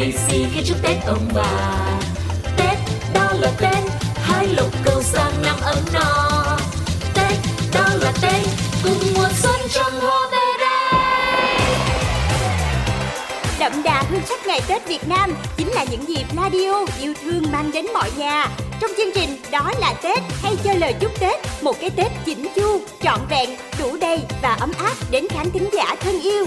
lì xì khi chúc Tết ông bà. Tết, đó là Tết Hai lục cầu sang năm ấm no Tết, đó là Tết Cùng mùa xuân trong hoa về đây Đậm đà hương sắc ngày Tết Việt Nam Chính là những dịp radio yêu thương mang đến mọi nhà. Trong chương trình Đó là Tết hay cho lời chúc Tết Một cái Tết chỉnh chu, trọn vẹn, đủ đầy và ấm áp đến khán thính giả thân yêu.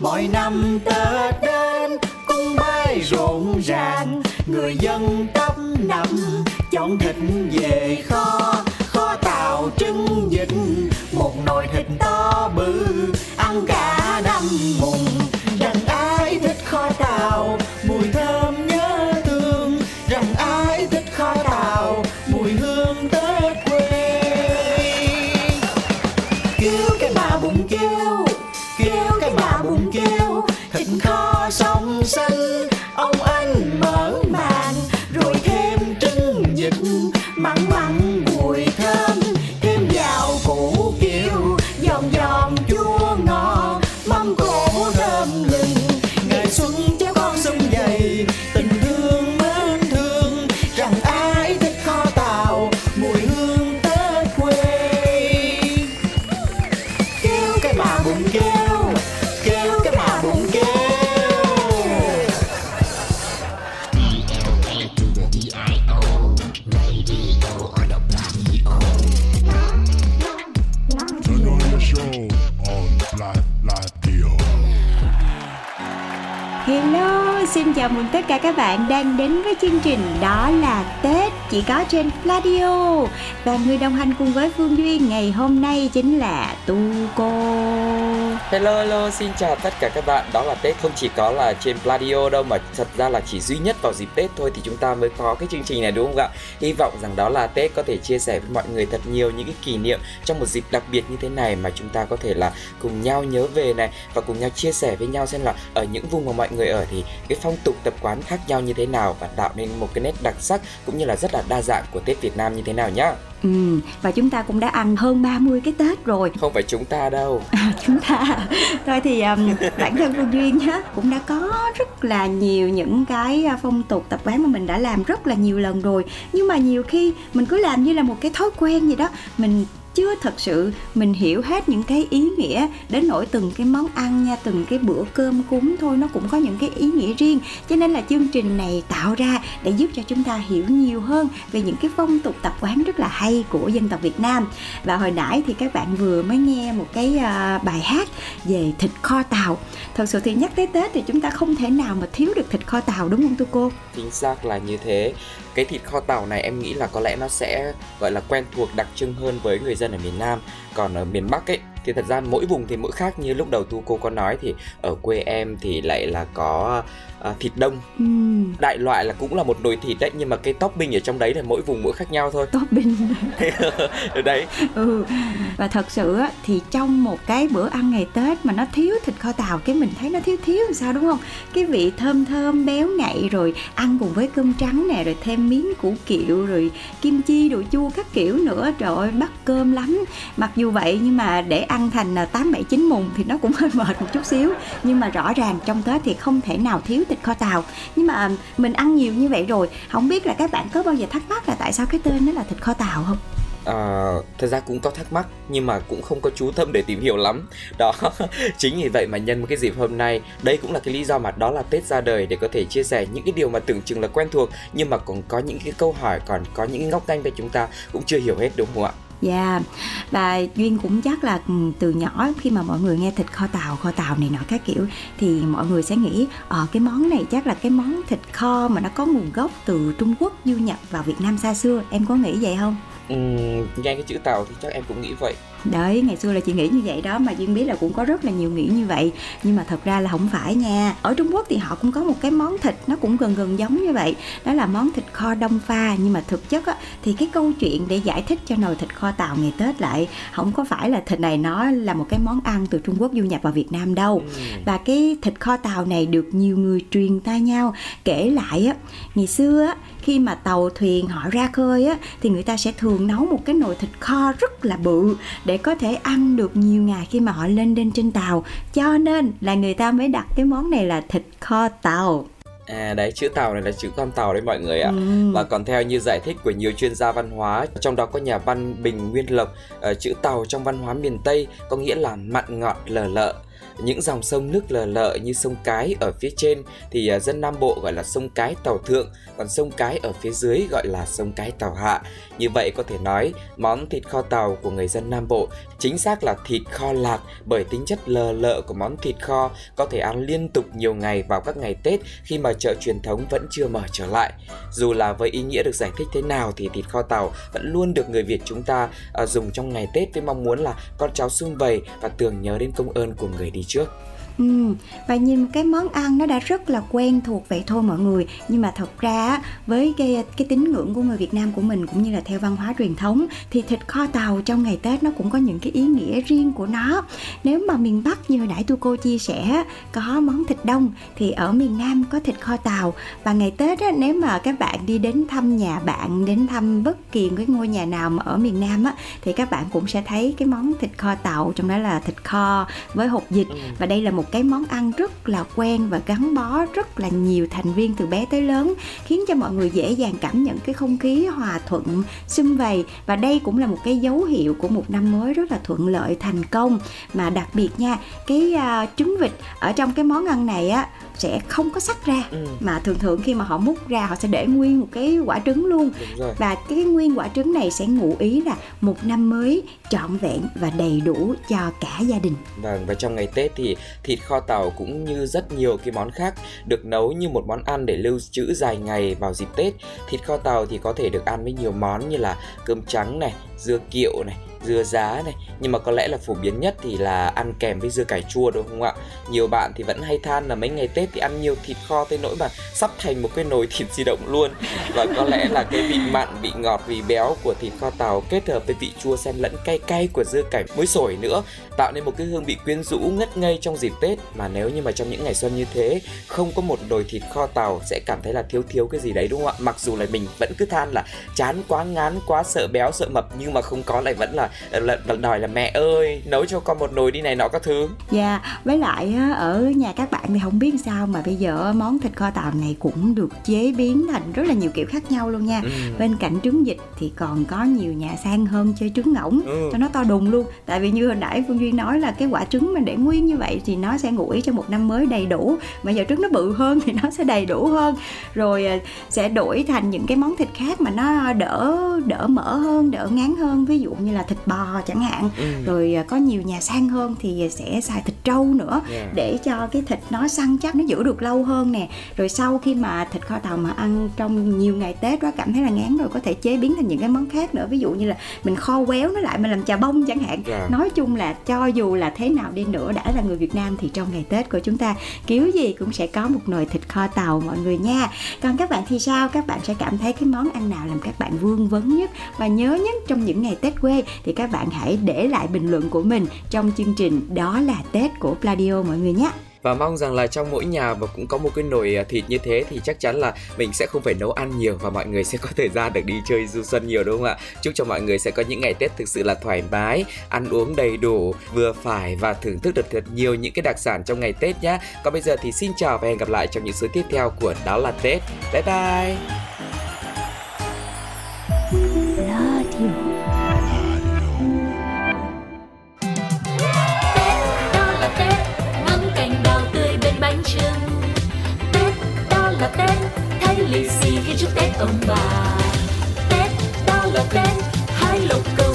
Mỗi năm Tết đến, Cung bay rộn ràng. Người dân tấp nập, Chọn thịt về kho. Kho tàu trứng vịt, Một nồi thịt to bự, Ăn cả năm mùng. Xin chào mừng tất cả các bạn đang đến với chương trình Đó là Tết, chỉ có trên Radio Và người đồng hành cùng với Phương Duyên ngày hôm nay chính là Tu Cô. Hello hello, xin chào tất cả các bạn. Đó là Tết không chỉ có là trên Pladio đâu mà thật ra là chỉ duy nhất vào dịp Tết thôi thì chúng ta mới có cái chương trình này đúng không ạ? Hy vọng rằng đó là Tết có thể chia sẻ với mọi người thật nhiều những cái kỷ niệm trong một dịp đặc biệt như thế này mà chúng ta có thể là cùng nhau nhớ về này và cùng nhau chia sẻ với nhau xem là ở những vùng mà mọi người ở thì cái phong tục tập quán khác nhau như thế nào và tạo nên một cái nét đặc sắc cũng như là rất là đa dạng của Tết Việt Nam như thế nào nhá ừ, Và chúng ta cũng đã ăn hơn 30 cái Tết rồi. Không phải chúng ta đâu. chúng ta. Thôi thì um, bản thân Phương Duyên nhá cũng đã có rất là nhiều những cái uh, phong tục tập quán mà mình đã làm rất là nhiều lần rồi. Nhưng mà nhiều khi mình cứ làm như là một cái thói quen gì đó. Mình chưa thật sự mình hiểu hết những cái ý nghĩa đến nỗi từng cái món ăn nha, từng cái bữa cơm cúng thôi, nó cũng có những cái ý nghĩa riêng. Cho nên là chương trình này tạo ra để giúp cho chúng ta hiểu nhiều hơn về những cái phong tục tập quán rất là hay của dân tộc Việt Nam. Và hồi nãy thì các bạn vừa mới nghe một cái à, bài hát về thịt kho tàu. Thật sự thì nhắc tới Tết thì chúng ta không thể nào mà thiếu được thịt kho tàu, đúng không tu cô? Chính xác là như thế. Cái thịt kho tàu này em nghĩ là có lẽ nó sẽ, gọi là, quen thuộc, đặc trưng hơn với người dân ở miền Nam. Còn ở miền Bắc ấy thì thật ra mỗi vùng thì mỗi khác như lúc đầu tu cô có nói thì ở quê em thì lại là có à, thịt đông. Ừm, Đại loại là cũng là một nồi thịt đấy nhưng mà cái topping ở trong đấy là mỗi vùng mỗi khác nhau thôi. topping đấy. ừ và thật sự á, thì trong một cái bữa ăn ngày tết mà nó thiếu thịt kho tàu cái mình thấy nó thiếu thiếu làm sao đúng không cái vị thơm thơm béo ngậy rồi ăn cùng với cơm trắng nè rồi thêm miếng củ kiệu rồi kim chi đồ chua các kiểu nữa trời ơi bắt cơm lắm mặc dù vậy nhưng mà để ăn thành à, tám bảy chín mùng thì nó cũng hơi mệt một chút xíu. Nhưng mà rõ ràng trong tết thì không thể nào thiếu thịt kho tàu. Nhưng mà à, mình ăn nhiều như vậy rồi không biết là các bạn có bao giờ thắc mắc là tại sao cái tên nó là thịt kho tàu không? À, thật ra cũng có thắc mắc nhưng mà cũng không có chú tâm để tìm hiểu lắm. Đó chính vì vậy mà nhân một cái dịp hôm nay đây cũng là cái lý do mà đó là tết ra đời để có thể chia sẻ những cái điều mà tưởng chừng là quen thuộc nhưng mà còn có những cái câu hỏi còn có những cái ngóc ngách mà chúng ta cũng chưa hiểu hết đúng không ạ? Dạ yeah. Và Duyên cũng chắc là ừ, từ nhỏ khi mà mọi người nghe thịt kho tàu, kho tàu này nọ các kiểu Thì mọi người sẽ nghĩ Ờ cái món này chắc là cái món thịt kho mà nó có nguồn gốc từ Trung Quốc du nhập vào Việt Nam xa xưa Em có nghĩ vậy không? Ừ, nghe cái chữ tàu thì chắc em cũng nghĩ vậy đấy ngày xưa là chị nghĩ như vậy đó mà duyên biết là cũng có rất là nhiều nghĩ như vậy. Nhưng mà thật ra là không phải nha. Ở trung quốc thì họ cũng có một cái món thịt nó cũng gần gần giống như vậy. Đó là món thịt kho đông pha. Nhưng mà thực chất á, thì cái câu chuyện để giải thích cho nồi thịt kho tàu ngày tết lại không có phải là thịt này nó là một cái món ăn từ trung quốc du nhập vào việt nam đâu. Ừ. và cái thịt kho tàu này được nhiều người truyền tai nhau. Kể lại á ngày xưa á khi mà tàu thuyền họ ra khơi á thì người ta sẽ thường nấu một cái nồi thịt kho rất là bự để có thể ăn được nhiều ngày khi mà họ lên lên trên tàu cho nên là người ta mới đặt cái món này là thịt kho tàu À đấy chữ tàu này là chữ con tàu đấy mọi người ạ. Ừ. Và còn theo như giải thích của nhiều chuyên gia văn hóa, trong đó có nhà văn Bình Nguyên Lộc, uh, chữ tàu trong văn hóa miền Tây có nghĩa là mặn ngọt lờ lợ những dòng sông nước lờ lợ như sông Cái ở phía trên thì à, dân Nam Bộ gọi là sông Cái Tàu Thượng, còn sông Cái ở phía dưới gọi là sông Cái Tàu Hạ. Như vậy có thể nói món thịt kho tàu của người dân Nam Bộ chính xác là thịt kho lạc bởi tính chất lờ lợ của món thịt kho có thể ăn liên tục nhiều ngày vào các ngày Tết khi mà chợ truyền thống vẫn chưa mở trở lại. Dù là với ý nghĩa được giải thích thế nào thì thịt kho tàu vẫn luôn được người Việt chúng ta à, dùng trong ngày Tết với mong muốn là con cháu sum vầy và tưởng nhớ đến công ơn của người đi trước. Ừ, và nhìn cái món ăn nó đã rất là quen thuộc vậy thôi mọi người. Nhưng mà thật ra với cái cái tín ngưỡng của người Việt Nam của mình cũng như là theo văn hóa truyền thống thì thịt kho tàu trong ngày Tết nó cũng có những cái ý nghĩa riêng của nó. Nếu mà miền Bắc như hồi nãy tu cô chia sẻ có món thịt đông thì ở miền Nam có thịt kho tàu. Và ngày Tết á, nếu mà các bạn đi đến thăm nhà bạn đến thăm bất kỳ cái ngôi nhà nào mà ở miền Nam á thì các bạn cũng sẽ thấy cái món thịt kho tàu trong đó là thịt kho với hột vịt. Ừ. và đây là một một cái món ăn rất là quen và gắn bó rất là nhiều thành viên từ bé tới lớn khiến cho mọi người dễ dàng cảm nhận cái không khí hòa thuận xung vầy. Và đây cũng là một cái dấu hiệu của một năm mới rất là thuận lợi thành công. Mà đặc biệt nha cái uh, trứng vịt ở trong cái món ăn này á sẽ không có sắc ra. Ừ. mà thường thường khi mà họ múc ra họ sẽ để nguyên một cái quả trứng luôn. Và cái nguyên quả trứng này sẽ ngụ ý là một năm mới trọn vẹn và đầy đủ cho cả gia đình. Vâng và trong ngày tết thì thịt kho tàu cũng như rất nhiều cái món khác được nấu như một món ăn để lưu trữ dài ngày vào dịp tết. Thịt kho tàu thì có thể được ăn với nhiều món như là cơm trắng này dưa kiệu này dưa giá này. Nhưng mà có lẽ là phổ biến nhất thì là ăn kèm với dưa cải chua đúng không ạ? Nhiều bạn thì vẫn hay than là mấy ngày tết thì ăn nhiều thịt kho tới nỗi mà sắp thành một cái nồi thịt di động luôn. Và có lẽ là cái vị mặn, vị ngọt, vị béo của thịt kho tàu kết hợp với vị chua xen lẫn cay cay của dưa cải muối sổi nữa, tạo nên một cái hương vị quyến rũ ngất ngây trong dịp tết. Mà nếu như mà trong những ngày xuân như thế, không có một nồi thịt kho tàu sẽ cảm thấy là thiếu thiếu cái gì đấy đúng không ạ? Mặc dù là mình vẫn cứ than là chán quá ngán, quá sợ béo, sợ mập, nhưng mà không có lại vẫn là là, là đòi là mẹ ơi nấu cho con một nồi đi này nọ các thứ. Dạ yeah, với lại ở nhà các bạn thì không biết sao mà bây giờ món thịt kho tàu này cũng được chế biến thành rất là nhiều kiểu khác nhau luôn nha. Ừ. bên cạnh trứng vịt thì còn có nhiều nhà sang hơn chơi trứng ngỗng ừ. cho nó to đùng luôn. Tại vì như hồi nãy phương duyên nói là cái quả trứng mà để nguyên như vậy thì nó sẽ ý cho một năm mới đầy đủ. Mà giờ trứng nó bự hơn thì nó sẽ đầy đủ hơn. Rồi à, sẽ đổi thành những cái món thịt khác mà nó đỡ đỡ mỡ hơn đỡ ngán hơn. Ví dụ như là thịt bò chẳng hạn ừ. rồi à, có nhiều nhà sang hơn thì sẽ xài thịt trâu nữa yeah. để cho cái thịt nó săn chắc nó giữ được lâu hơn nè. Rồi sau khi mà thịt kho tàu mà ăn trong nhiều ngày tết đó cảm thấy là ngán rồi có thể chế biến thành những cái món khác nữa. Ví dụ như là mình kho quéo nó lại mình làm chà bông chẳng hạn. Yeah. nói chung là cho dù là thế nào đi nữa đã là người Việt Nam thì trong ngày Tết của chúng ta kiểu gì cũng sẽ có một nồi thịt kho tàu mọi người nha. Còn các bạn thì sao? Các bạn sẽ cảm thấy cái món ăn nào làm các bạn vương vấn nhất và nhớ nhất trong những ngày Tết quê? Thì các bạn hãy để lại bình luận của mình trong chương trình đó là Tết của Pladio mọi người nhé. Và mong rằng là trong mỗi nhà mà cũng có một cái nồi à, thịt như thế thì chắc chắn là mình sẽ không phải nấu ăn nhiều và mọi người sẽ có thời gian được đi chơi du xuân nhiều, đúng không ạ? Chúc cho mọi người sẽ có những ngày tết thực sự là thoải mái, ăn uống đầy đủ, vừa phải và thưởng thức được thật nhiều những cái đặc sản trong ngày tết nhé còn bây giờ thì xin chào và hẹn gặp lại trong những số tiếp theo của đó là tết. Bye bye! Đó là tết hai lục cầu